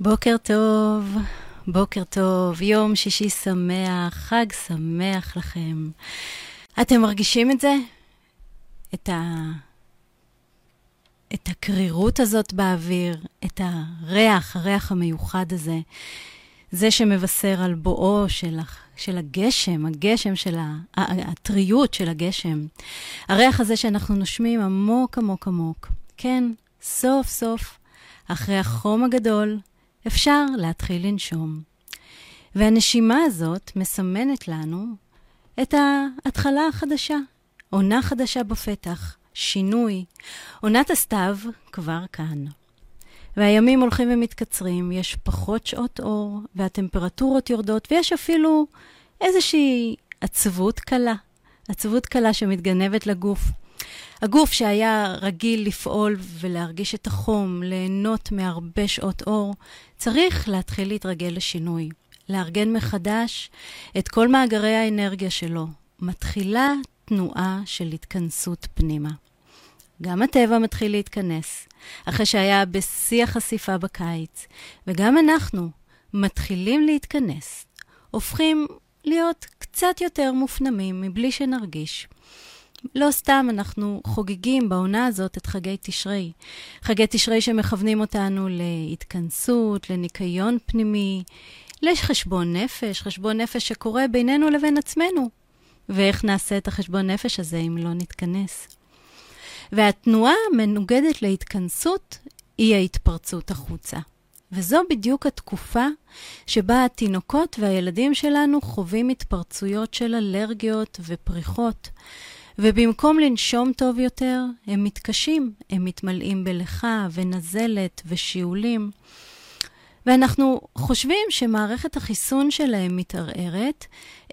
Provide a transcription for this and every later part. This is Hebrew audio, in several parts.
בוקר טוב, בוקר טוב, יום שישי שמח, חג שמח לכם. אתם מרגישים את זה? את, ה... את הקרירות הזאת באוויר, את הריח, הריח המיוחד הזה, זה שמבשר על בואו של, של הגשם, הגשם של ה... הטריות של הגשם. הריח הזה שאנחנו נושמים עמוק עמוק עמוק. כן, סוף סוף, אחרי החום הגדול, אפשר להתחיל לנשום. והנשימה הזאת מסמנת לנו את ההתחלה החדשה, עונה חדשה בפתח, שינוי. עונת הסתיו כבר כאן. והימים הולכים ומתקצרים, יש פחות שעות אור, והטמפרטורות יורדות, ויש אפילו איזושהי עצבות קלה, עצבות קלה שמתגנבת לגוף. הגוף שהיה רגיל לפעול ולהרגיש את החום, ליהנות מהרבה שעות אור, צריך להתחיל להתרגל לשינוי, לארגן מחדש את כל מאגרי האנרגיה שלו. מתחילה תנועה של התכנסות פנימה. גם הטבע מתחיל להתכנס, אחרי שהיה בשיא החשיפה בקיץ, וגם אנחנו מתחילים להתכנס, הופכים להיות קצת יותר מופנמים מבלי שנרגיש. לא סתם אנחנו חוגגים בעונה הזאת את חגי תשרי. חגי תשרי שמכוונים אותנו להתכנסות, לניקיון פנימי, לחשבון נפש, חשבון נפש שקורה בינינו לבין עצמנו. ואיך נעשה את החשבון נפש הזה אם לא נתכנס? והתנועה המנוגדת להתכנסות היא ההתפרצות החוצה. וזו בדיוק התקופה שבה התינוקות והילדים שלנו חווים התפרצויות של אלרגיות ופריחות. ובמקום לנשום טוב יותר, הם מתקשים, הם מתמלאים בלכה ונזלת ושיעולים. ואנחנו חושבים שמערכת החיסון שלהם מתערערת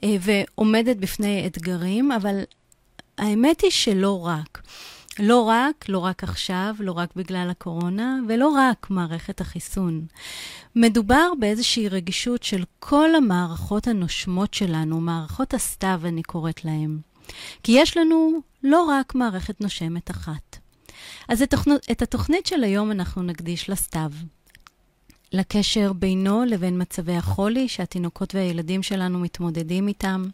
אה, ועומדת בפני אתגרים, אבל האמת היא שלא רק. לא רק, לא רק עכשיו, לא רק בגלל הקורונה, ולא רק מערכת החיסון. מדובר באיזושהי רגישות של כל המערכות הנושמות שלנו, מערכות הסתיו, אני קוראת להן. כי יש לנו לא רק מערכת נושמת אחת. אז את, תוכנ... את התוכנית של היום אנחנו נקדיש לסתיו. לקשר בינו לבין מצבי החולי שהתינוקות והילדים שלנו מתמודדים איתם,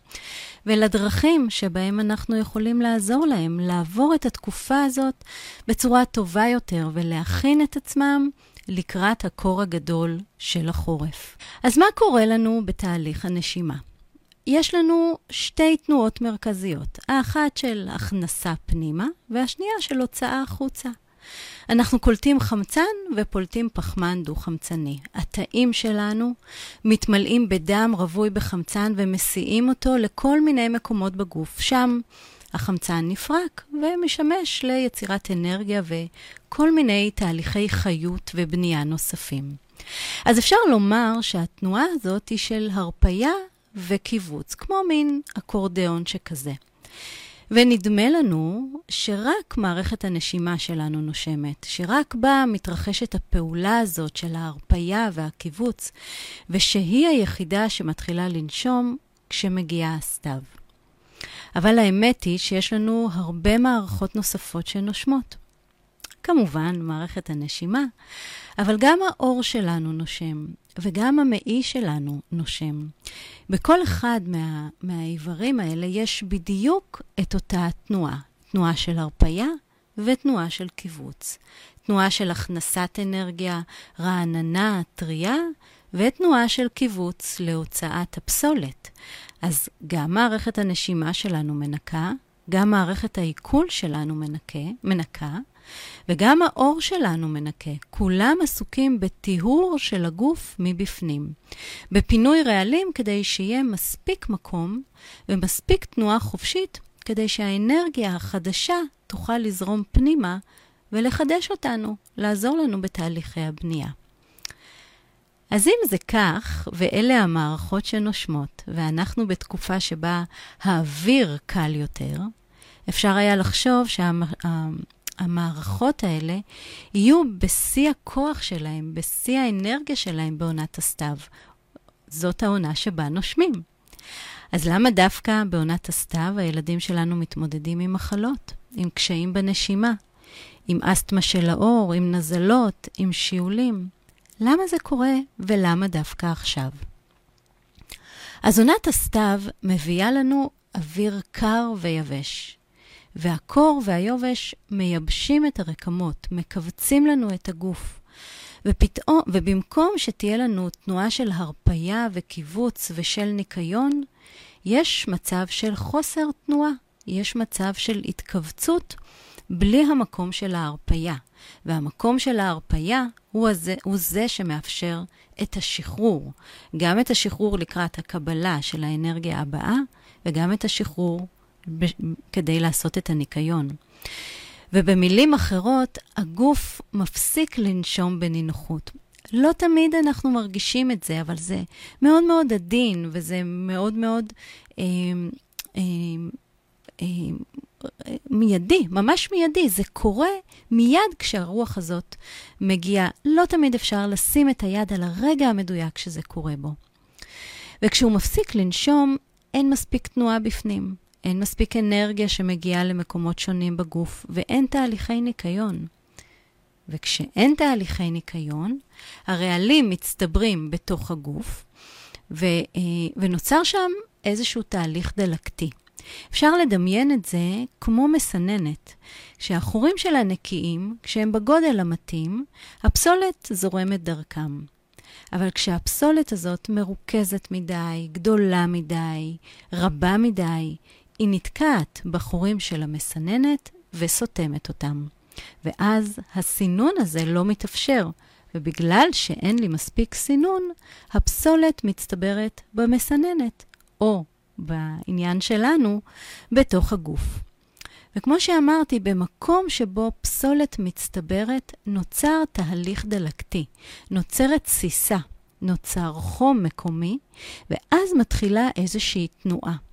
ולדרכים שבהם אנחנו יכולים לעזור להם לעבור את התקופה הזאת בצורה טובה יותר ולהכין את עצמם לקראת הקור הגדול של החורף. אז מה קורה לנו בתהליך הנשימה? יש לנו שתי תנועות מרכזיות, האחת של הכנסה פנימה והשנייה של הוצאה החוצה. אנחנו קולטים חמצן ופולטים פחמן דו-חמצני. התאים שלנו מתמלאים בדם רווי בחמצן ומסיעים אותו לכל מיני מקומות בגוף. שם החמצן נפרק ומשמש ליצירת אנרגיה וכל מיני תהליכי חיות ובנייה נוספים. אז אפשר לומר שהתנועה הזאת היא של הרפייה וקיבוץ, כמו מין אקורדיאון שכזה. ונדמה לנו שרק מערכת הנשימה שלנו נושמת, שרק בה מתרחשת הפעולה הזאת של ההרפייה והקיבוץ, ושהיא היחידה שמתחילה לנשום כשמגיעה הסתיו. אבל האמת היא שיש לנו הרבה מערכות נוספות שנושמות. כמובן, מערכת הנשימה, אבל גם האור שלנו נושם, וגם המעי שלנו נושם. בכל אחד מה, מהאיברים האלה יש בדיוק את אותה תנועה, תנועה של הרפייה ותנועה של קיבוץ. תנועה של הכנסת אנרגיה רעננה, טריה, ותנועה של קיבוץ להוצאת הפסולת. אז גם מערכת הנשימה שלנו מנקה, גם מערכת העיכול שלנו מנקה, מנקה, וגם האור שלנו מנקה. כולם עסוקים בטיהור של הגוף מבפנים. בפינוי רעלים כדי שיהיה מספיק מקום ומספיק תנועה חופשית כדי שהאנרגיה החדשה תוכל לזרום פנימה ולחדש אותנו, לעזור לנו בתהליכי הבנייה. אז אם זה כך, ואלה המערכות שנושמות, ואנחנו בתקופה שבה האוויר קל יותר, אפשר היה לחשוב שה... המערכות האלה יהיו בשיא הכוח שלהם, בשיא האנרגיה שלהם בעונת הסתיו. זאת העונה שבה נושמים. אז למה דווקא בעונת הסתיו הילדים שלנו מתמודדים עם מחלות, עם קשיים בנשימה, עם אסתמה של האור, עם נזלות, עם שיעולים? למה זה קורה ולמה דווקא עכשיו. אז עונת הסתיו מביאה לנו אוויר קר ויבש, והקור והיובש מייבשים את הרקמות, מכווצים לנו את הגוף. ופתאום, ובמקום שתהיה לנו תנועה של הרפייה וקיבוץ ושל ניקיון, יש מצב של חוסר תנועה, יש מצב של התכווצות בלי המקום של ההרפייה. והמקום של ההרפייה הוא, הזה, הוא זה שמאפשר את השחרור. גם את השחרור לקראת הקבלה של האנרגיה הבאה, וגם את השחרור כדי לעשות את הניקיון. ובמילים אחרות, הגוף מפסיק לנשום בנינוחות. לא תמיד אנחנו מרגישים את זה, אבל זה מאוד מאוד עדין, וזה מאוד מאוד אה, אה, אה, מיידי, ממש מיידי. זה קורה מיד כשהרוח הזאת מגיעה. לא תמיד אפשר לשים את היד על הרגע המדויק שזה קורה בו. וכשהוא מפסיק לנשום, אין מספיק תנועה בפנים. אין מספיק אנרגיה שמגיעה למקומות שונים בגוף, ואין תהליכי ניקיון. וכשאין תהליכי ניקיון, הרעלים מצטברים בתוך הגוף, ו, אה, ונוצר שם איזשהו תהליך דלקתי. אפשר לדמיין את זה כמו מסננת. כשהחורים שלה נקיים, כשהם בגודל המתאים, הפסולת זורמת דרכם. אבל כשהפסולת הזאת מרוכזת מדי, גדולה מדי, רבה מדי, היא נתקעת בחורים של המסננת וסותמת אותם. ואז הסינון הזה לא מתאפשר, ובגלל שאין לי מספיק סינון, הפסולת מצטברת במסננת, או בעניין שלנו, בתוך הגוף. וכמו שאמרתי, במקום שבו פסולת מצטברת, נוצר תהליך דלקתי, נוצרת תסיסה, נוצר חום מקומי, ואז מתחילה איזושהי תנועה.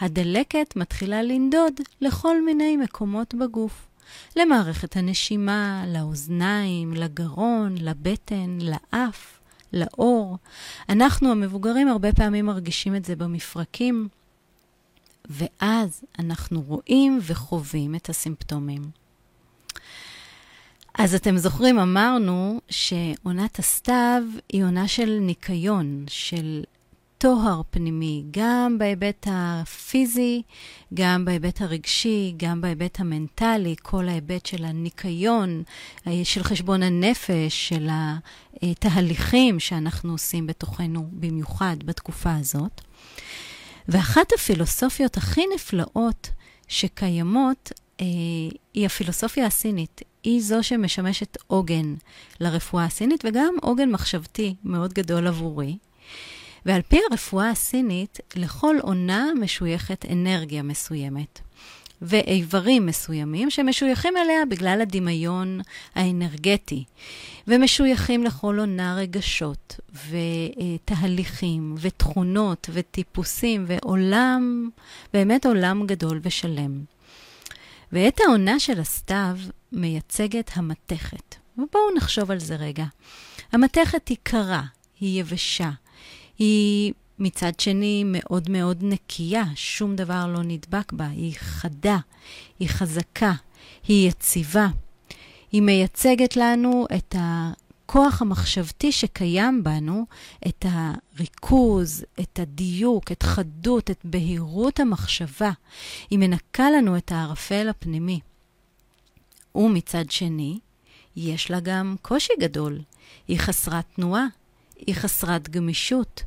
הדלקת מתחילה לנדוד לכל מיני מקומות בגוף. למערכת הנשימה, לאוזניים, לגרון, לבטן, לאף, לאור. אנחנו המבוגרים הרבה פעמים מרגישים את זה במפרקים, ואז אנחנו רואים וחווים את הסימפטומים. אז אתם זוכרים, אמרנו שעונת הסתיו היא עונה של ניקיון, של טוהר פנימי, גם בהיבט הפיזי, גם בהיבט הרגשי, גם בהיבט המנטלי, כל ההיבט של הניקיון, אה, של חשבון הנפש, של התהליכים שאנחנו עושים בתוכנו, במיוחד בתקופה הזאת. ואחת הפילוסופיות הכי נפלאות שקיימות אה, היא הפילוסופיה הסינית. היא זו שמשמשת עוגן לרפואה הסינית, וגם עוגן מחשבתי מאוד גדול עבורי. ועל פי הרפואה הסינית, לכל עונה משויכת אנרגיה מסוימת. ואיברים מסוימים שמשויכים אליה בגלל הדמיון האנרגטי, ומשויכים לכל עונה רגשות, ותהליכים, ותכונות, וטיפוסים, ועולם, באמת עולם גדול ושלם. ואת העונה של הסתיו מייצגת המתכת. ובואו נחשוב על זה רגע. המתכת היא קרה, היא יבשה, היא מצד שני מאוד מאוד נקייה, שום דבר לא נדבק בה, היא חדה, היא חזקה, היא יציבה. היא מייצגת לנו את הכוח המחשבתי שקיים בנו, את הריכוז, את הדיוק, את חדות, את בהירות המחשבה. היא מנקה לנו את הערפל הפנימי. ומצד שני, יש לה גם קושי גדול. היא חסרת תנועה, היא חסרת גמישות.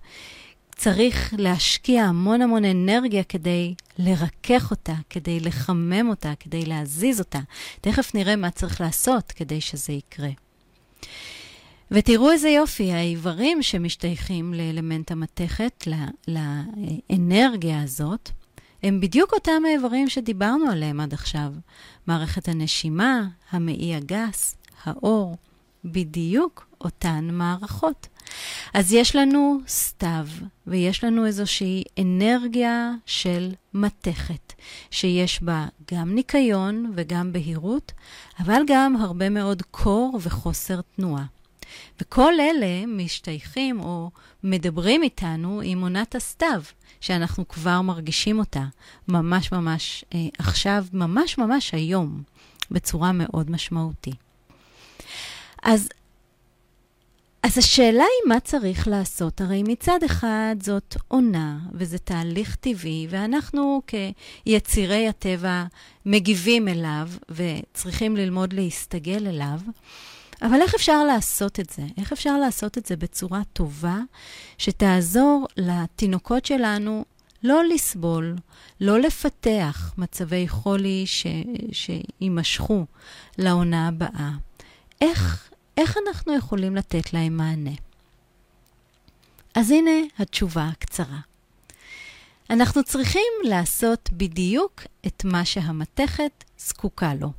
צריך להשקיע המון המון אנרגיה כדי לרכך אותה, כדי לחמם אותה, כדי להזיז אותה. תכף נראה מה צריך לעשות כדי שזה יקרה. ותראו איזה יופי, האיברים שמשתייכים לאלמנט המתכת, לאנרגיה הזאת, הם בדיוק אותם האיברים שדיברנו עליהם עד עכשיו. מערכת הנשימה, המעי הגס, האור, בדיוק אותן מערכות. אז יש לנו סתיו, ויש לנו איזושהי אנרגיה של מתכת, שיש בה גם ניקיון וגם בהירות, אבל גם הרבה מאוד קור וחוסר תנועה. וכל אלה משתייכים או מדברים איתנו עם עונת הסתיו, שאנחנו כבר מרגישים אותה ממש ממש אה, עכשיו, ממש ממש היום, בצורה מאוד משמעותית. אז אז השאלה היא מה צריך לעשות. הרי מצד אחד זאת עונה, וזה תהליך טבעי, ואנחנו כיצירי הטבע מגיבים אליו, וצריכים ללמוד להסתגל אליו. אבל איך אפשר לעשות את זה? איך אפשר לעשות את זה בצורה טובה, שתעזור לתינוקות שלנו לא לסבול, לא לפתח מצבי חולי ש... שיימשכו לעונה הבאה? איך, איך אנחנו יכולים לתת להם מענה? אז הנה התשובה הקצרה. אנחנו צריכים לעשות בדיוק את מה שהמתכת זקוקה לו.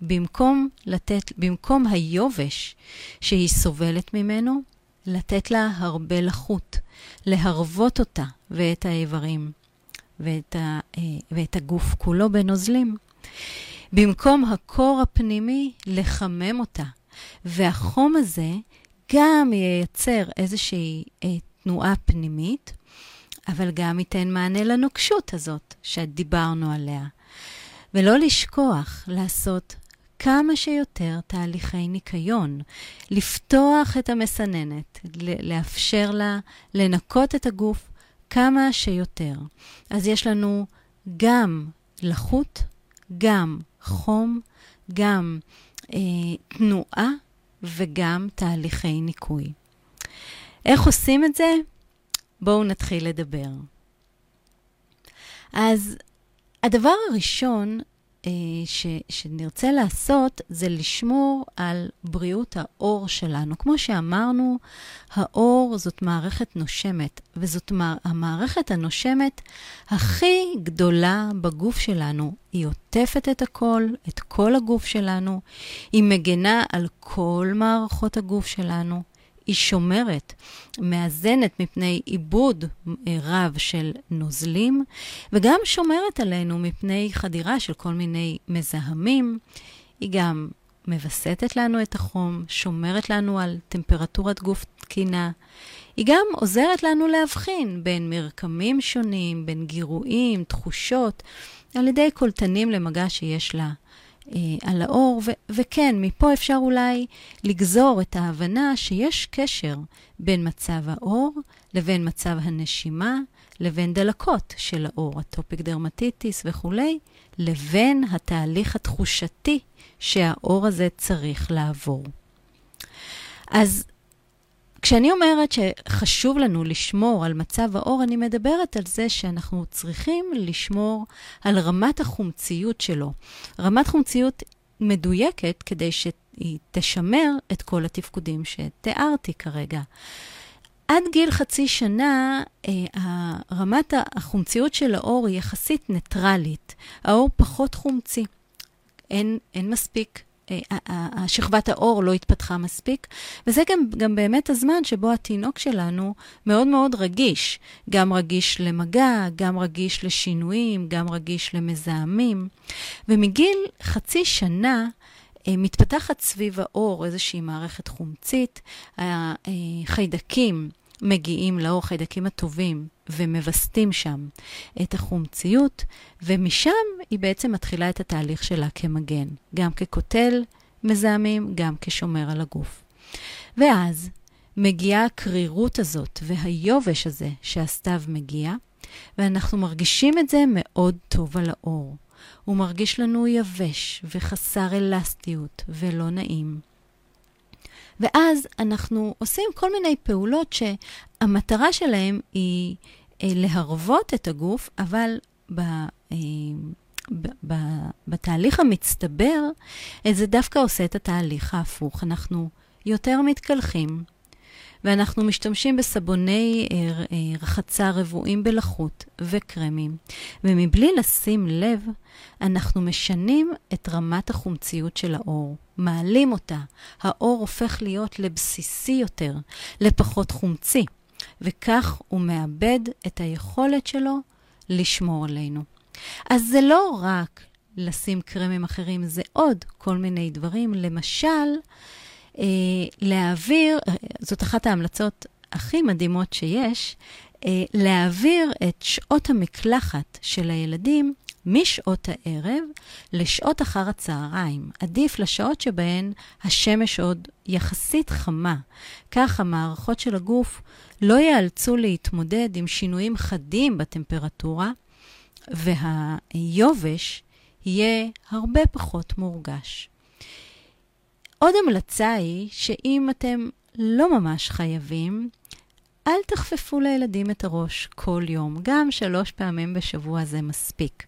במקום לתת, במקום היובש שהיא סובלת ממנו, לתת לה הרבה לחות, להרוות אותה ואת האיברים ואת, ה, אה, ואת הגוף כולו בנוזלים. במקום הקור הפנימי, לחמם אותה. והחום הזה גם ייצר איזושהי אה, תנועה פנימית, אבל גם ייתן מענה לנוקשות הזאת שדיברנו עליה. ולא לשכוח לעשות כמה שיותר תהליכי ניקיון, לפתוח את המסננת, לאפשר לה לנקות את הגוף כמה שיותר. אז יש לנו גם לחות, גם חום, גם תנועה וגם תהליכי ניקוי. איך עושים את זה? בואו נתחיל לדבר. אז הדבר הראשון אה, ש, שנרצה לעשות זה לשמור על בריאות האור שלנו. כמו שאמרנו, האור זאת מערכת נושמת, וזאת המערכת הנושמת הכי גדולה בגוף שלנו. היא עוטפת את הכל, את כל הגוף שלנו, היא מגנה על כל מערכות הגוף שלנו. היא שומרת, מאזנת מפני עיבוד אה, רב של נוזלים, וגם שומרת עלינו מפני חדירה של כל מיני מזהמים. היא גם מווסתת לנו את החום, שומרת לנו על טמפרטורת גוף תקינה. היא גם עוזרת לנו להבחין בין מרקמים שונים, בין גירויים, תחושות, על ידי קולטנים למגע שיש לה על האור, ו- וכן, מפה אפשר אולי לגזור את ההבנה שיש קשר בין מצב האור לבין מצב הנשימה, לבין דלקות של האור, הטופיק דרמטיטיס וכולי, לבין התהליך התחושתי שהאור הזה צריך לעבור. אז כשאני אומרת שחשוב לנו לשמור על מצב האור, אני מדברת על זה שאנחנו צריכים לשמור על רמת החומציות שלו. רמת חומציות מדויקת כדי שהיא תשמר את כל התפקודים שתיארתי כרגע. עד גיל חצי שנה, אה, רמת החומציות של האור היא יחסית ניטרלית. האור פחות חומצי. אין, אין מספיק שכבת האור לא התפתחה מספיק, וזה גם, גם באמת הזמן שבו התינוק שלנו מאוד מאוד רגיש. גם רגיש למגע, גם רגיש לשינויים, גם רגיש למזהמים. ומגיל חצי שנה, אה, מתפתחת סביב האור איזושהי מערכת חומצית, החיידקים מגיעים לאור, חיידקים הטובים, ומווסתים שם את החומציות, ומשם היא בעצם מתחילה את התהליך שלה כמגן, גם כקוטל מזהמים, גם כשומר על הגוף. ואז מגיעה הקרירות הזאת והיובש הזה שהסתיו מגיע, ואנחנו מרגישים את זה מאוד טוב על האור. הוא מרגיש לנו יבש וחסר אלסטיות ולא נעים. ואז אנחנו עושים כל מיני פעולות שהמטרה שלהן היא אה, להרוות את הגוף, אבל ב, אה, ב, ב, בתהליך המצטבר, אה, זה דווקא עושה את התהליך ההפוך. אנחנו יותר מתקלחים, ואנחנו משתמשים בסבוני אה, אה, רחצה רבועים בלחות וקרמים, ומבלי לשים לב, אנחנו משנים את רמת החומציות של האור, מעלים אותה. האור הופך להיות לבסיסי יותר, לפחות חומצי, וכך הוא מאבד את היכולת שלו לשמור עלינו. אז זה לא רק לשים קרמים אחרים, זה עוד כל מיני דברים. למשל, אה, להעביר, אה, זאת אחת ההמלצות הכי מדהימות שיש, אה, להעביר את שעות המקלחת של הילדים משעות הערב לשעות אחר הצהריים. עדיף לשעות שבהן השמש עוד יחסית חמה. כך המערכות של הגוף לא ייאלצו להתמודד עם שינויים חדים בטמפרטורה, והיובש יהיה הרבה פחות מורגש. עוד המלצה היא שאם אתם לא ממש חייבים, אל תחפפו לילדים את הראש כל יום, גם שלוש פעמים בשבוע זה מספיק.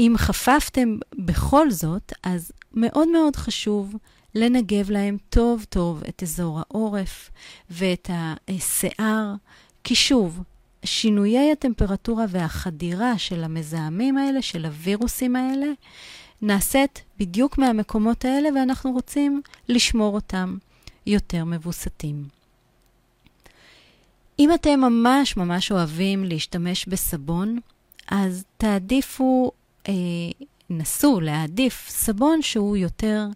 אם חפפתם בכל זאת, אז מאוד מאוד חשוב לנגב להם טוב טוב את אזור העורף ואת השיער, כי שוב, שינויי הטמפרטורה והחדירה של המזהמים האלה, של הווירוסים האלה, נעשית בדיוק מהמקומות האלה, ואנחנו רוצים לשמור אותם יותר מבוסתים. אם אתם ממש ממש אוהבים להשתמש בסבון, אז תעדיפו, אה, נסו להעדיף סבון שהוא יותר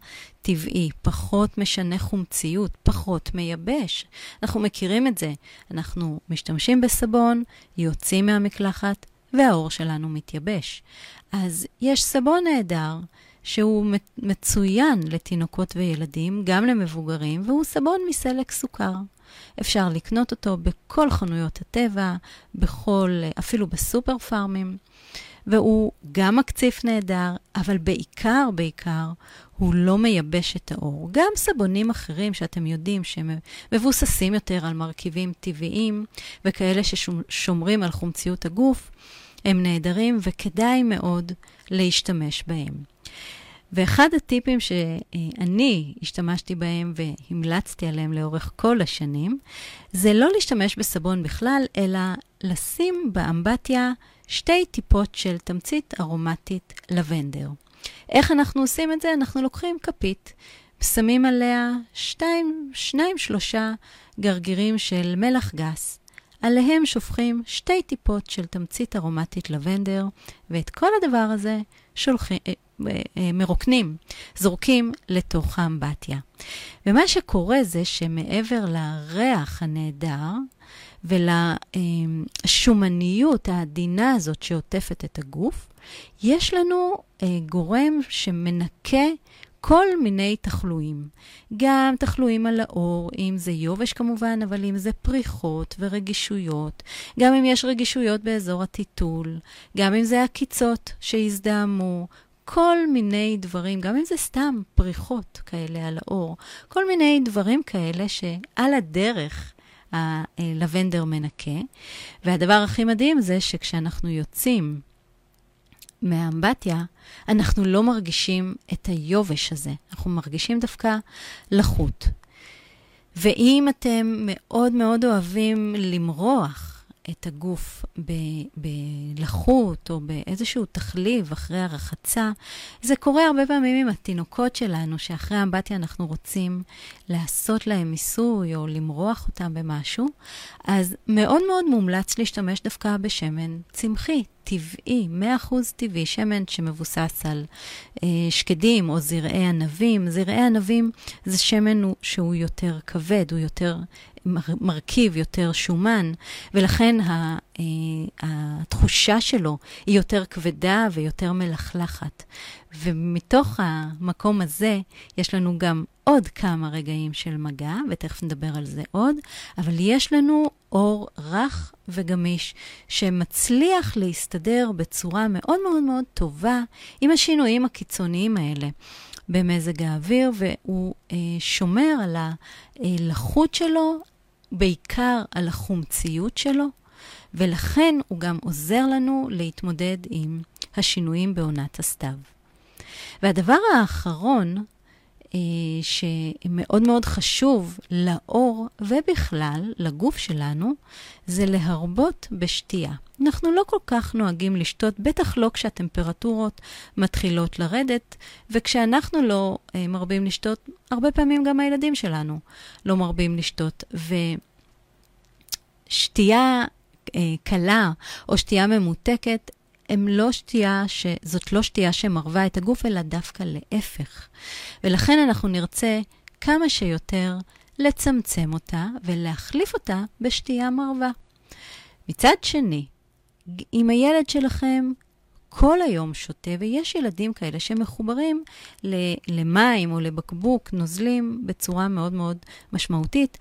טבעי, פחות משנה חומציות, פחות מייבש. אנחנו מכירים את זה. אנחנו משתמשים בסבון, יוצאים מהמקלחת, והעור שלנו מתייבש. אז יש סבון נהדר, שהוא מצוין לתינוקות וילדים, גם למבוגרים, והוא סבון מסלק סוכר. אפשר לקנות אותו בכל חנויות הטבע, בכל, אפילו בסופר פארמים, והוא גם מקציף נהדר, אבל בעיקר, בעיקר, הוא לא מייבש את האור. גם סבונים אחרים שאתם יודעים שהם מבוססים יותר על מרכיבים טבעיים, וכאלה ששומרים על חומציות הגוף, הם נהדרים וכדאי מאוד להשתמש בהם. ואחד הטיפים שאני השתמשתי בהם והמלצתי עליהם לאורך כל השנים, זה לא להשתמש בסבון בכלל, אלא לשים באמבטיה שתי טיפות של תמצית ארומטית לבנדר. איך אנחנו עושים את זה? אנחנו לוקחים כפית, שמים עליה שתיים, שניים, שלושה גרגירים של מלח גס. עליהם שופכים שתי טיפות של תמצית ארומטית לבנדר, ואת כל הדבר הזה שולחים, מרוקנים, זורקים לתוך האמבטיה. ומה שקורה זה שמעבר לריח הנהדר ולשומניות העדינה הזאת שעוטפת את הגוף, יש לנו אה, גורם שמנקה כל מיני תחלואים. גם תחלואים על האור, אם זה יובש כמובן, אבל אם זה פריחות ורגישויות, גם אם יש רגישויות באזור הטיטול, גם אם זה עקיצות שהזדהמו, כל מיני דברים, גם אם זה סתם פריחות כאלה על האור, כל מיני דברים כאלה שעל הדרך הלבנדר מנקה. והדבר הכי מדהים זה שכשאנחנו יוצאים מהאמבטיה, אנחנו לא מרגישים את היובש הזה, אנחנו מרגישים דווקא לחות. ואם אתם מאוד מאוד אוהבים למרוח, את הגוף בלחות או באיזשהו תחליב אחרי הרחצה. זה קורה הרבה פעמים עם התינוקות שלנו, שאחרי האמבטיה אנחנו רוצים לעשות להם מיסוי או למרוח אותם במשהו. אז מאוד מאוד מומלץ להשתמש דווקא בשמן צמחי, טבעי, 100% טבעי, שמן שמבוסס על אה, שקדים או זרעי ענבים. זרעי ענבים זה שמן שהוא יותר כבד, הוא יותר מרכיב יותר שומן, ולכן ה, התחושה שלו היא יותר כבדה ויותר מלכלכת. ומתוך המקום הזה יש לנו גם עוד כמה רגעים של מגע, ותכף נדבר על זה עוד, אבל יש לנו אור רך וגמיש, שמצליח להסתדר בצורה מאוד מאוד מאוד טובה עם השינויים הקיצוניים האלה. במזג האוויר, והוא אה, שומר על הלחות שלו, בעיקר על החומציות שלו, ולכן הוא גם עוזר לנו להתמודד עם השינויים בעונת הסתיו. והדבר האחרון, אה, שמאוד מאוד חשוב לאור ובכלל לגוף שלנו, זה להרבות בשתייה. אנחנו לא כל כך נוהגים לשתות, בטח לא כשהטמפרטורות מתחילות לרדת, וכשאנחנו לא אה, מרבים לשתות, הרבה פעמים גם הילדים שלנו לא מרבים לשתות. ושתייה קלה או שתייה ממותקת, הם לא שתייה ש... זאת לא שתייה שמרווה את הגוף, אלא דווקא להפך. ולכן אנחנו נרצה כמה שיותר לצמצם אותה ולהחליף אותה בשתייה מרווה. מצד שני, אם הילד שלכם כל היום שותה, ויש ילדים כאלה שמחוברים למים או לבקבוק, נוזלים, בצורה מאוד מאוד משמעותית.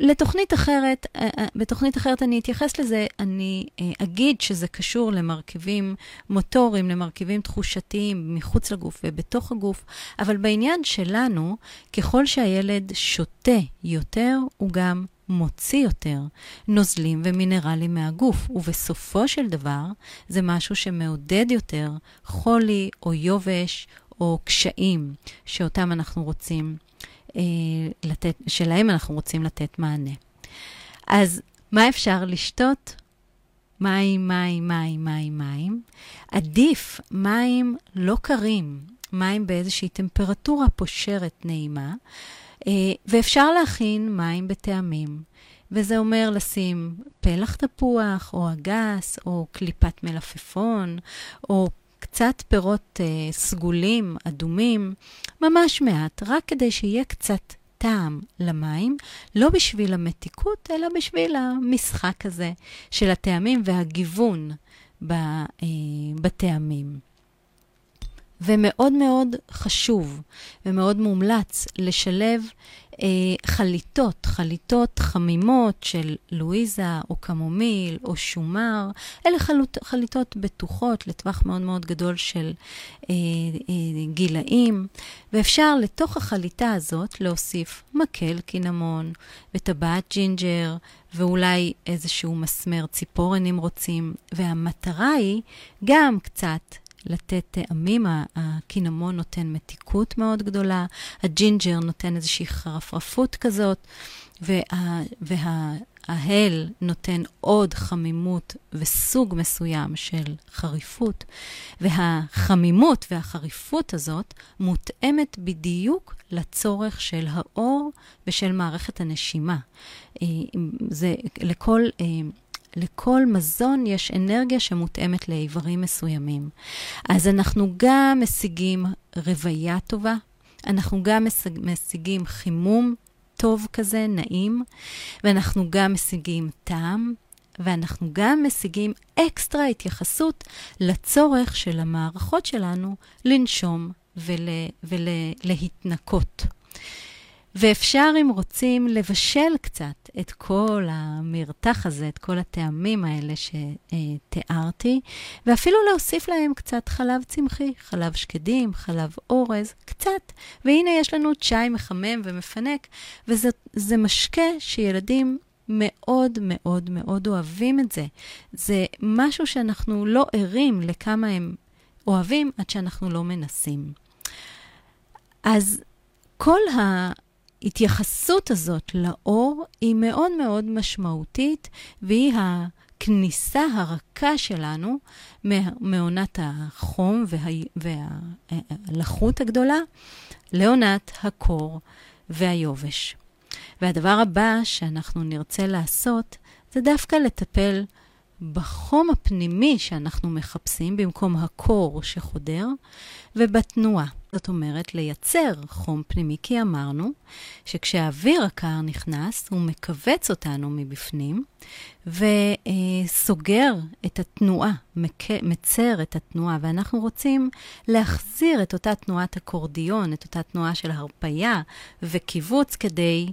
לתוכנית אחרת, אה, אה, בתוכנית אחרת אני אתייחס לזה, אני אה, אגיד שזה קשור למרכיבים מוטוריים, למרכיבים תחושתיים מחוץ לגוף ובתוך הגוף, אבל בעניין שלנו, ככל שהילד שותה יותר, הוא גם מוציא יותר נוזלים ומינרלים מהגוף, ובסופו של דבר זה משהו שמעודד יותר חולי או יובש או קשיים שאותם אנחנו רוצים לתת, שלהם אנחנו רוצים לתת מענה. אז מה אפשר לשתות? מים, מים, מים, מים, מים. עדיף מים לא קרים, מים באיזושהי טמפרטורה פושרת נעימה, אה, ואפשר להכין מים בטעמים. וזה אומר לשים פלח תפוח, או אגס, או קליפת מלפפון, או קצת פירות אה, סגולים, אדומים, ממש מעט, רק כדי שיהיה קצת טעם למים, לא בשביל המתיקות, אלא בשביל המשחק הזה של הטעמים והגיוון ב, אה, בטעמים. ומאוד מאוד חשוב ומאוד מומלץ לשלב חליטות, חליטות חמימות של לואיזה או קמומיל או שומר. אלה חלוט, חליטות בטוחות לטווח מאוד מאוד גדול של אה, אה, גילאים, ואפשר לתוך החליטה הזאת להוסיף מקל קינמון וטבעת ג'ינג'ר ואולי איזשהו מסמר ציפורן אם רוצים, והמטרה היא גם קצת לתת טעמים. הקינמון נותן מתיקות מאוד גדולה, הג'ינג'ר נותן איזושהי חרפרפות כזאת, וה, וההל נותן עוד חמימות וסוג מסוים של חריפות. והחמימות והחריפות הזאת מותאמת בדיוק לצורך של האור ושל מערכת הנשימה. אה, זה לכל... לכל מזון יש אנרגיה שמותאמת לאיברים מסוימים. אז אנחנו גם משיגים רוויה טובה, אנחנו גם משיגים חימום טוב כזה, נעים, ואנחנו גם משיגים טעם, ואנחנו גם משיגים אקסטרה התייחסות לצורך של המערכות שלנו לנשום ולהתנקות. ול, ואפשר, אם רוצים, לבשל קצת את כל המרתח הזה, את כל הטעמים האלה שתיארתי, ואפילו להוסיף להם קצת חלב צמחי, חלב שקדים, חלב אורז, קצת. והנה יש לנו צ'אי מחמם ומפנק, וזה משקה שילדים מאוד מאוד מאוד אוהבים את זה. זה משהו שאנחנו לא ערים לכמה הם אוהבים עד שאנחנו לא מנסים. אז כל. ההתייחסות הזאת לאור היא מאוד מאוד משמעותית, והיא הכניסה הרכה שלנו מעונת החום והלחות הגדולה לעונת הקור והיובש. והדבר הבא שאנחנו נרצה לעשות זה דווקא לטפל בחום הפנימי שאנחנו מחפשים במקום הקור שחודר, ובתנועה. זאת אומרת, לייצר חום פנימי, כי אמרנו שכשהאוויר הקר נכנס, הוא מכווץ אותנו מבפנים וסוגר את התנועה, מצר את התנועה, ואנחנו רוצים להחזיר את אותה תנועת אקורדיון, את אותה תנועה של הרפייה וקיבוץ, כדי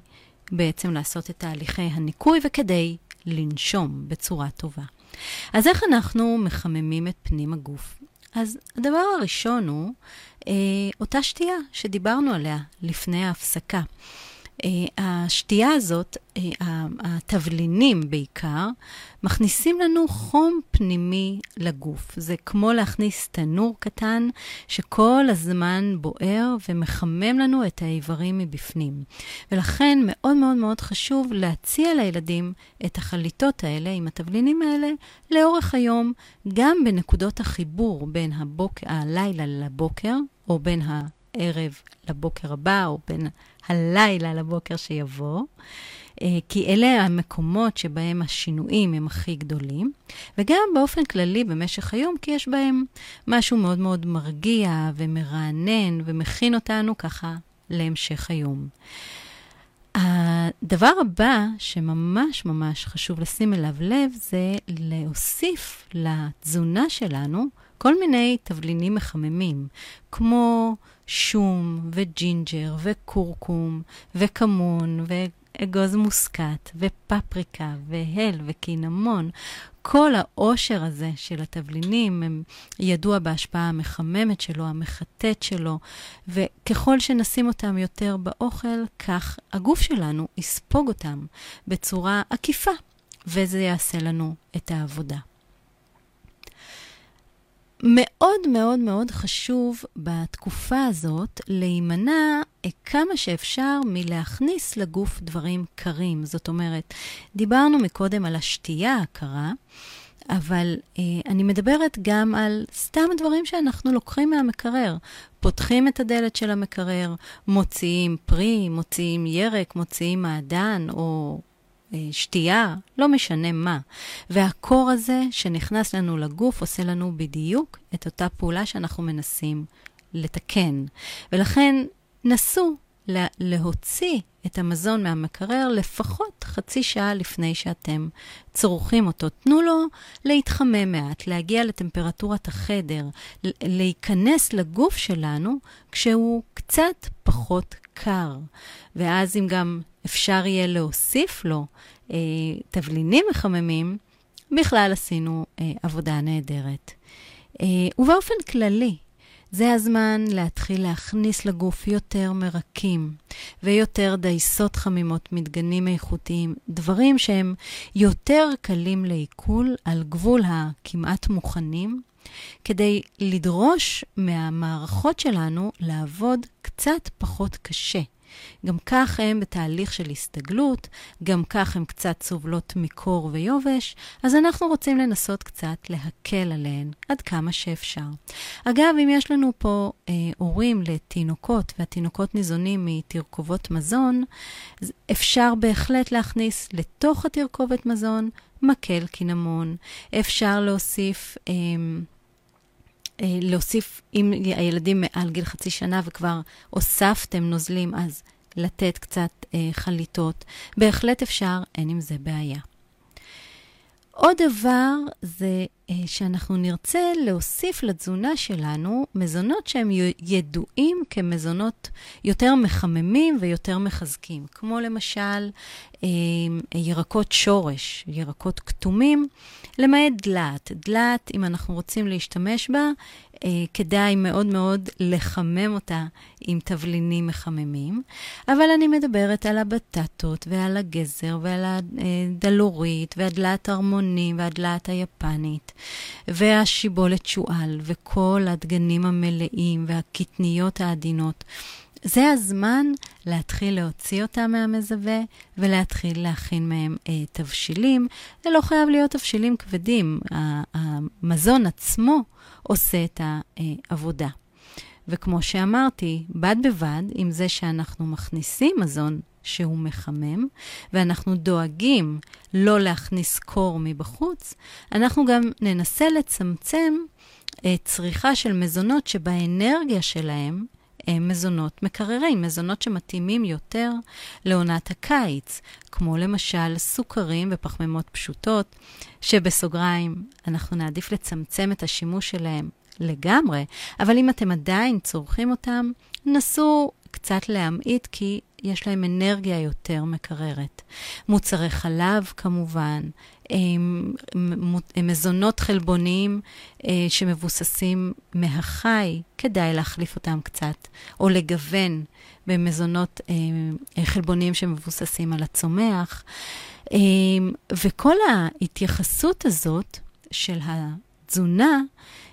בעצם לעשות את תהליכי הניקוי וכדי לנשום בצורה טובה. אז איך אנחנו מחממים את פנים הגוף? אז הדבר הראשון הוא אותה שתייה שדיברנו עליה לפני ההפסקה. אה, השתייה הזאת, אה, התבלינים בעיקר, מכניסים לנו חום פנימי לגוף. זה כמו להכניס תנור קטן שכל הזמן בוער ומחמם לנו את האיברים מבפנים. ולכן מאוד מאוד מאוד חשוב להציע לילדים את החליטות האלה עם התבלינים האלה לאורך היום, גם בנקודות החיבור בין הבוק... הלילה לבוקר, או בין הערב לבוקר הבא, או בין הלילה לבוקר שיבוא. אה, כי אלה המקומות שבהם השינויים הם הכי גדולים, וגם באופן כללי במשך היום, כי יש בהם משהו מאוד מאוד מרגיע ומרענן ומכין אותנו ככה להמשך היום. הדבר הבא שממש ממש חשוב לשים אליו לב זה להוסיף לתזונה שלנו כל מיני תבלינים מחממים, כמו שום וג'ינג'ר וכורכום וכמון ואגוז מוסקת ופפריקה והל וקינמון. כל העושר הזה של התבלינים ידוע בהשפעה המחממת שלו, המחטאת שלו, וככל שנשים אותם יותר באוכל, כך הגוף שלנו יספוג אותם בצורה עקיפה, וזה יעשה לנו את העבודה. מאוד מאוד מאוד חשוב בתקופה הזאת להימנע כמה שאפשר מלהכניס לגוף דברים קרים. זאת אומרת, דיברנו מקודם על השתייה הקרה, אבל אה, אני מדברת גם על סתם דברים שאנחנו לוקחים מהמקרר. פותחים את הדלת של המקרר, מוציאים פרי, מוציאים ירק, מוציאים מעדן או שתייה, לא משנה מה. והקור הזה שנכנס לנו לגוף עושה לנו בדיוק את אותה פעולה שאנחנו מנסים לתקן. ולכן נסו להוציא את המזון מהמקרר לפחות חצי שעה לפני שאתם צורכים אותו. תנו לו להתחמם מעט, להגיע לטמפרטורת החדר, להיכנס לגוף שלנו כשהוא קצת פחות קר. ואז אם גם אפשר יהיה להוסיף לו אה, תבלינים מחממים, בכלל עשינו אה, עבודה נהדרת. אה, ובאופן כללי, זה הזמן להתחיל להכניס לגוף יותר מרקים ויותר דייסות חמימות מדגנים איכותיים, דברים שהם יותר קלים לעיכול על גבול הכמעט מוכנים, כדי לדרוש מהמערכות שלנו לעבוד קצת פחות קשה. גם כך הן בתהליך של הסתגלות, גם כך הן קצת סובלות מקור ויובש, אז אנחנו רוצים לנסות קצת להקל עליהן עד כמה שאפשר. אגב, אם יש לנו פה אה, הורים לתינוקות, והתינוקות ניזונים מתרכובות מזון, אפשר בהחלט להכניס לתוך התרכובת מזון מקל קינמון. אפשר להוסיף... אה, להוסיף, אם הילדים מעל גיל חצי שנה וכבר הוספתם נוזלים, אז לתת קצת אה, חליטות. בהחלט אפשר, אין עם זה בעיה. עוד דבר זה אה, שאנחנו נרצה להוסיף לתזונה שלנו מזונות שהם ידועים כמזונות יותר מחממים ויותר מחזקים, כמו למשל אה, ירקות שורש, ירקות כתומים, למעט דלת. דלת, אם אנחנו רוצים להשתמש בה, כדאי מאוד מאוד לחמם אותה עם תבלינים מחממים. אבל אני מדברת על הבטטות ועל הגזר ועל הדלורית והדלת הרמונים והדלת היפנית והשיבולת שועל וכל הדגנים המלאים והקטניות העדינות. זה הזמן להתחיל להוציא אותם מהמזווה ולהתחיל להכין מהם אה, תבשילים. זה לא חייב להיות תבשילים כבדים, המזון עצמו עושה את העבודה. וכמו שאמרתי, בד בבד עם זה שאנחנו מכניסים מזון שהוא מחמם, ואנחנו דואגים לא להכניס קור מבחוץ, אנחנו גם ננסה לצמצם אה, צריכה של מזונות שבאנרגיה שלהם הם מזונות מקררים, מזונות שמתאימים יותר לעונת הקיץ, כמו למשל סוכרים ופחמימות פשוטות, שבסוגריים אנחנו נעדיף לצמצם את השימוש שלהם לגמרי, אבל אם אתם עדיין צורכים אותם, נסו קצת להמעיט, כי יש להם אנרגיה יותר מקררת. מוצרי חלב, כמובן, מזונות חלבוניים אה, שמבוססים מהחי, כדאי להחליף אותם קצת, או לגוון במזונות אה, חלבוניים שמבוססים על הצומח. אה, וכל ההתייחסות הזאת של התזונה,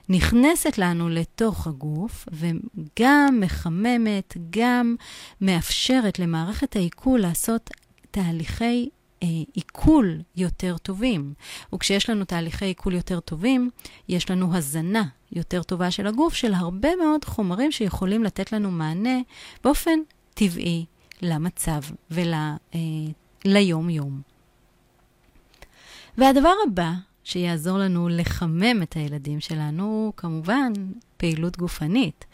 נכנסת לנו לתוך הגוף וגם מחממת, גם מאפשרת למערכת העיכול לעשות תהליכי אה, עיכול יותר טובים. וכשיש לנו תהליכי עיכול יותר טובים, יש לנו הזנה יותר טובה של הגוף, של הרבה מאוד חומרים שיכולים לתת לנו מענה באופן טבעי למצב וליום-יום. אה, והדבר הבא שיעזור לנו לחמם את הילדים שלנו, כמובן, פעילות גופנית.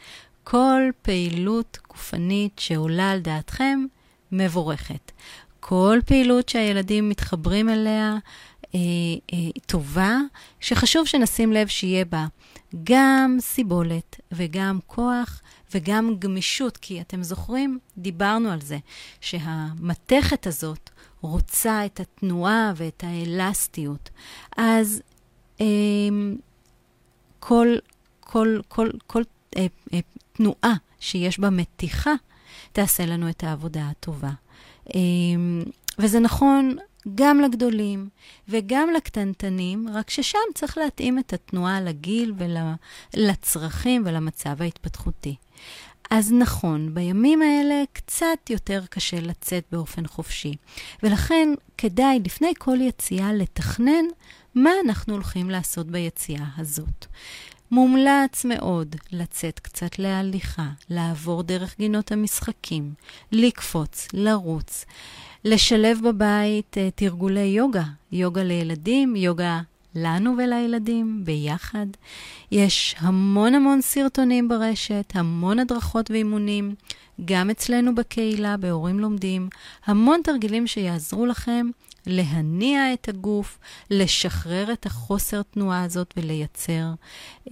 כל פעילות גופנית שעולה על דעתכם, מבורכת. כל פעילות שהילדים מתחברים אליה, אה, אה, טובה, שחשוב שנשים לב שיהיה בה גם סיבולת וגם כוח וגם גמישות, כי אתם זוכרים, דיברנו על זה, שהמתכת הזאת רוצה את התנועה ואת האלסטיות. אז אה, כל, כל, כל, כל אה, אה, תנועה שיש בה מתיחה, תעשה לנו את העבודה הטובה. אה, וזה נכון גם לגדולים וגם לקטנטנים, רק ששם צריך להתאים את התנועה לגיל ולצרכים ולמצב ההתפתחותי. אז נכון, בימים האלה קצת יותר קשה לצאת באופן חופשי, ולכן כדאי לפני כל יציאה לתכנן מה אנחנו הולכים לעשות ביציאה הזאת. מומלץ מאוד לצאת קצת להליכה, לעבור דרך גינות המשחקים, לקפוץ, לרוץ, לשלב בבית uh, תרגולי יוגה, יוגה לילדים, יוגה לנו ולילדים ביחד. יש המון המון סרטונים ברשת, המון הדרכות ואימונים, גם אצלנו בקהילה, בהורים לומדים, המון תרגילים שיעזרו לכם להניע את הגוף, לשחרר את החוסר תנועה הזאת ולייצר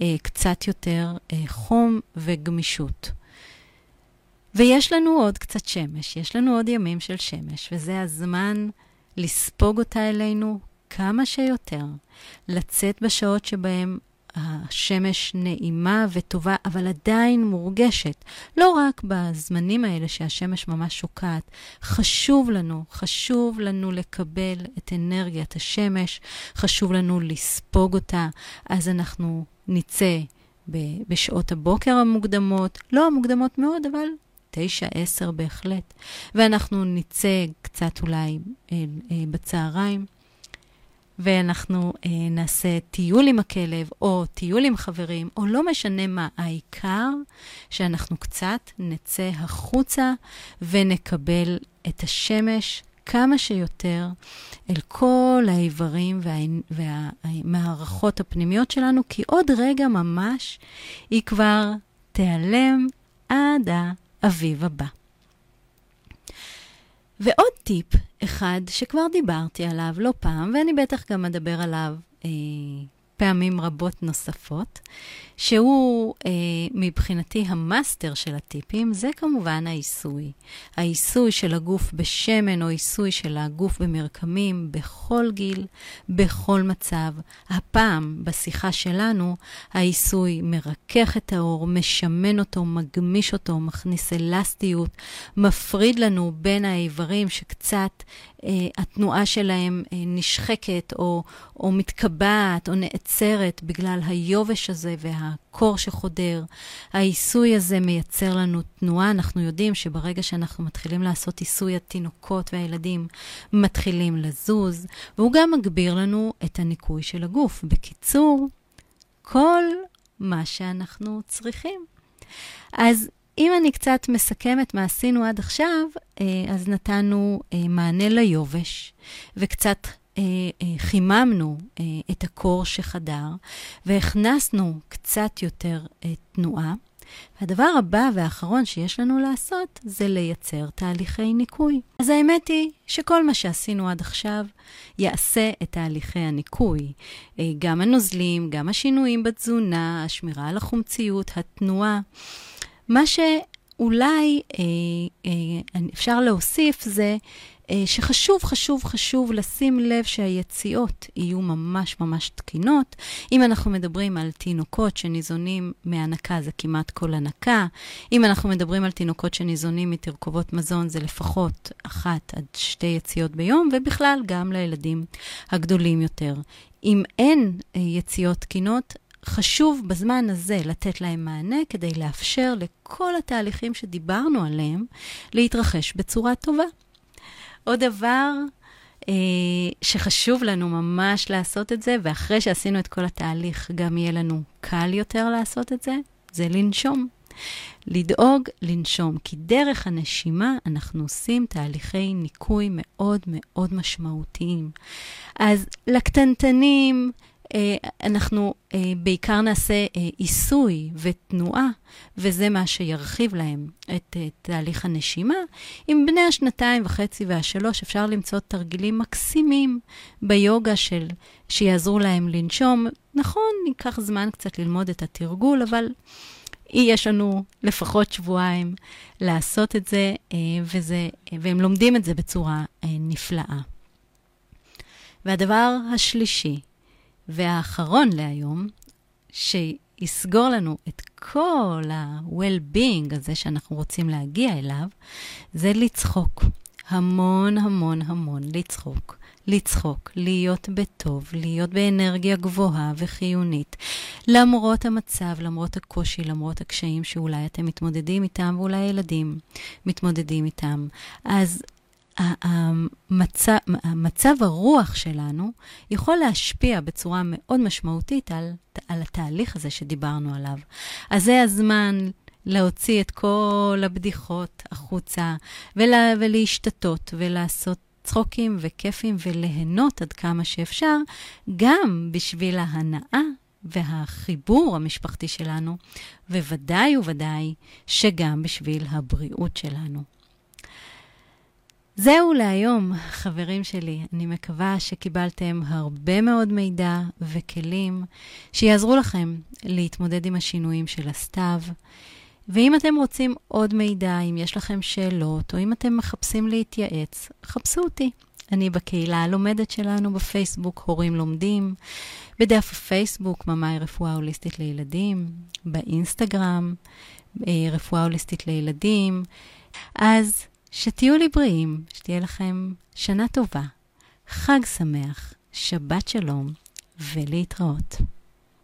אה, קצת יותר אה, חום וגמישות. ויש לנו עוד קצת שמש, יש לנו עוד ימים של שמש, וזה הזמן לספוג אותה אלינו כמה שיותר, לצאת בשעות שבהן השמש נעימה וטובה, אבל עדיין מורגשת. לא רק בזמנים האלה שהשמש ממש שוקעת. חשוב לנו, חשוב לנו לקבל את אנרגיית השמש, חשוב לנו לספוג אותה, אז אנחנו נצא בשעות הבוקר המוקדמות, לא המוקדמות מאוד, אבל תשע, עשר בהחלט. ואנחנו נצא קצת אולי אה, אה, בצהריים. ואנחנו אה, נעשה טיול עם הכלב, או טיול עם חברים, או לא משנה מה, העיקר שאנחנו קצת נצא החוצה ונקבל את השמש כמה שיותר אל כל האיברים וה... והמערכות הפנימיות שלנו, כי עוד רגע ממש היא כבר תיעלם עד האביב הבא. ועוד טיפ אחד שכבר דיברתי עליו לא פעם, ואני בטח גם אדבר עליו אה, פעמים רבות נוספות, שהוא אה, מבחינתי המאסטר של הטיפים, זה כמובן העיסוי. העיסוי של הגוף בשמן או עיסוי של הגוף במרקמים בכל גיל, בכל מצב. הפעם, בשיחה שלנו, העיסוי מרכך את האור, משמן אותו, מגמיש אותו, מכניס אלסטיות, מפריד לנו בין האיברים שקצת התנועה שלהם אה, נשחקת או, או מתקבעת או נעצרת בגלל היובש הזה והקור שחודר. העיסוי הזה מייצר לנו תנועה. אנחנו יודעים שברגע שאנחנו מתחילים לעשות עיסוי, התינוקות והילדים מתחילים לזוז, והוא גם מגביר לנו את הניקוי של הגוף. בקיצור, כל מה שאנחנו צריכים. אז אם אני קצת מסכמת מה עשינו עד עכשיו, אה, אז נתנו אה, מענה ליובש, וקצת אה, חיממנו את הקור שחדר, והכנסנו קצת יותר תנועה. והדבר הבא והאחרון שיש לנו לעשות זה לייצר תהליכי ניקוי. אז האמת היא שכל מה שעשינו עד עכשיו יעשה את תהליכי הניקוי. גם הנוזלים, גם השינויים בתזונה, השמירה על החומציות, התנועה. מה שאולי אה, אה, אפשר להוסיף זה אה, שחשוב, חשוב, חשוב לשים לב שהיציאות יהיו ממש ממש תקינות. אם אנחנו מדברים על תינוקות שניזונים מהנקה, זה כמעט כל הנקה. אם אנחנו מדברים על תינוקות שניזונים מתרכובות מזון, זה לפחות אחת עד שתי יציאות ביום, ובכלל גם לילדים הגדולים יותר. אם אין אה, יציאות תקינות, חשוב בזמן הזה לתת להם מענה כדי לאפשר לכל התהליכים שדיברנו עליהם להתרחש בצורה טובה. עוד דבר אה, שחשוב לנו ממש לעשות את זה, ואחרי שעשינו את כל התהליך גם יהיה לנו קל יותר לעשות את זה, זה לנשום. לדאוג לנשום, כי דרך הנשימה אנחנו עושים תהליכי ניקוי מאוד מאוד משמעותיים. אז לקטנטנים, אנחנו אה, בעיקר נעשה אה, עיסוי ותנועה, וזה מה שירחיב להם את תהליך הנשימה. עם בני השנתיים וחצי והשלוש אפשר למצוא תרגילים מקסימים ביוגה של, שיעזרו להם לנשום. נכון, ייקח זמן קצת ללמוד את התרגול, אבל יש לנו לפחות שבועיים לעשות את זה, וזה, והם לומדים את זה בצורה נפלאה. והדבר השלישי והאחרון להיום, שיסגור לנו את כל ה-well-being הזה שאנחנו רוצים להגיע אליו, זה לצחוק. המון המון המון לצחוק. לצחוק, להיות בטוב, להיות באנרגיה גבוהה וחיונית. למרות המצב, למרות הקושי, למרות הקשיים שאולי אתם מתמודדים איתם, ואולי הילדים מתמודדים איתם. אז המצב, מצב הרוח שלנו יכול להשפיע בצורה מאוד משמעותית על, על התהליך הזה שדיברנו עליו. אז זה הזמן להוציא את כל הבדיחות החוצה ולה, ולהשתתות ולעשות צחוקים וכיפים וליהנות עד כמה שאפשר, גם בשביל ההנאה והחיבור המשפחתי שלנו, וודאי וודאי שגם בשביל הבריאות שלנו. זהו להיום, חברים שלי. אני מקווה שקיבלתם הרבה מאוד מידע וכלים שיעזרו לכם להתמודד עם השינויים של הסתיו. ואם אתם רוצים עוד מידע, אם יש לכם שאלות, או אם אתם מחפשים להתייעץ, חפשו אותי. אני בקהילה הלומדת שלנו בפייסבוק, הורים לומדים, בדף הפייסבוק, ממאי רפואה הוליסטית לילדים, באינסטגרם, אה, רפואה הוליסטית לילדים. אז שתהיו לי בריאים, שתהיה לכם שנה טובה, חג שמח, שבת שלום ולהתראות.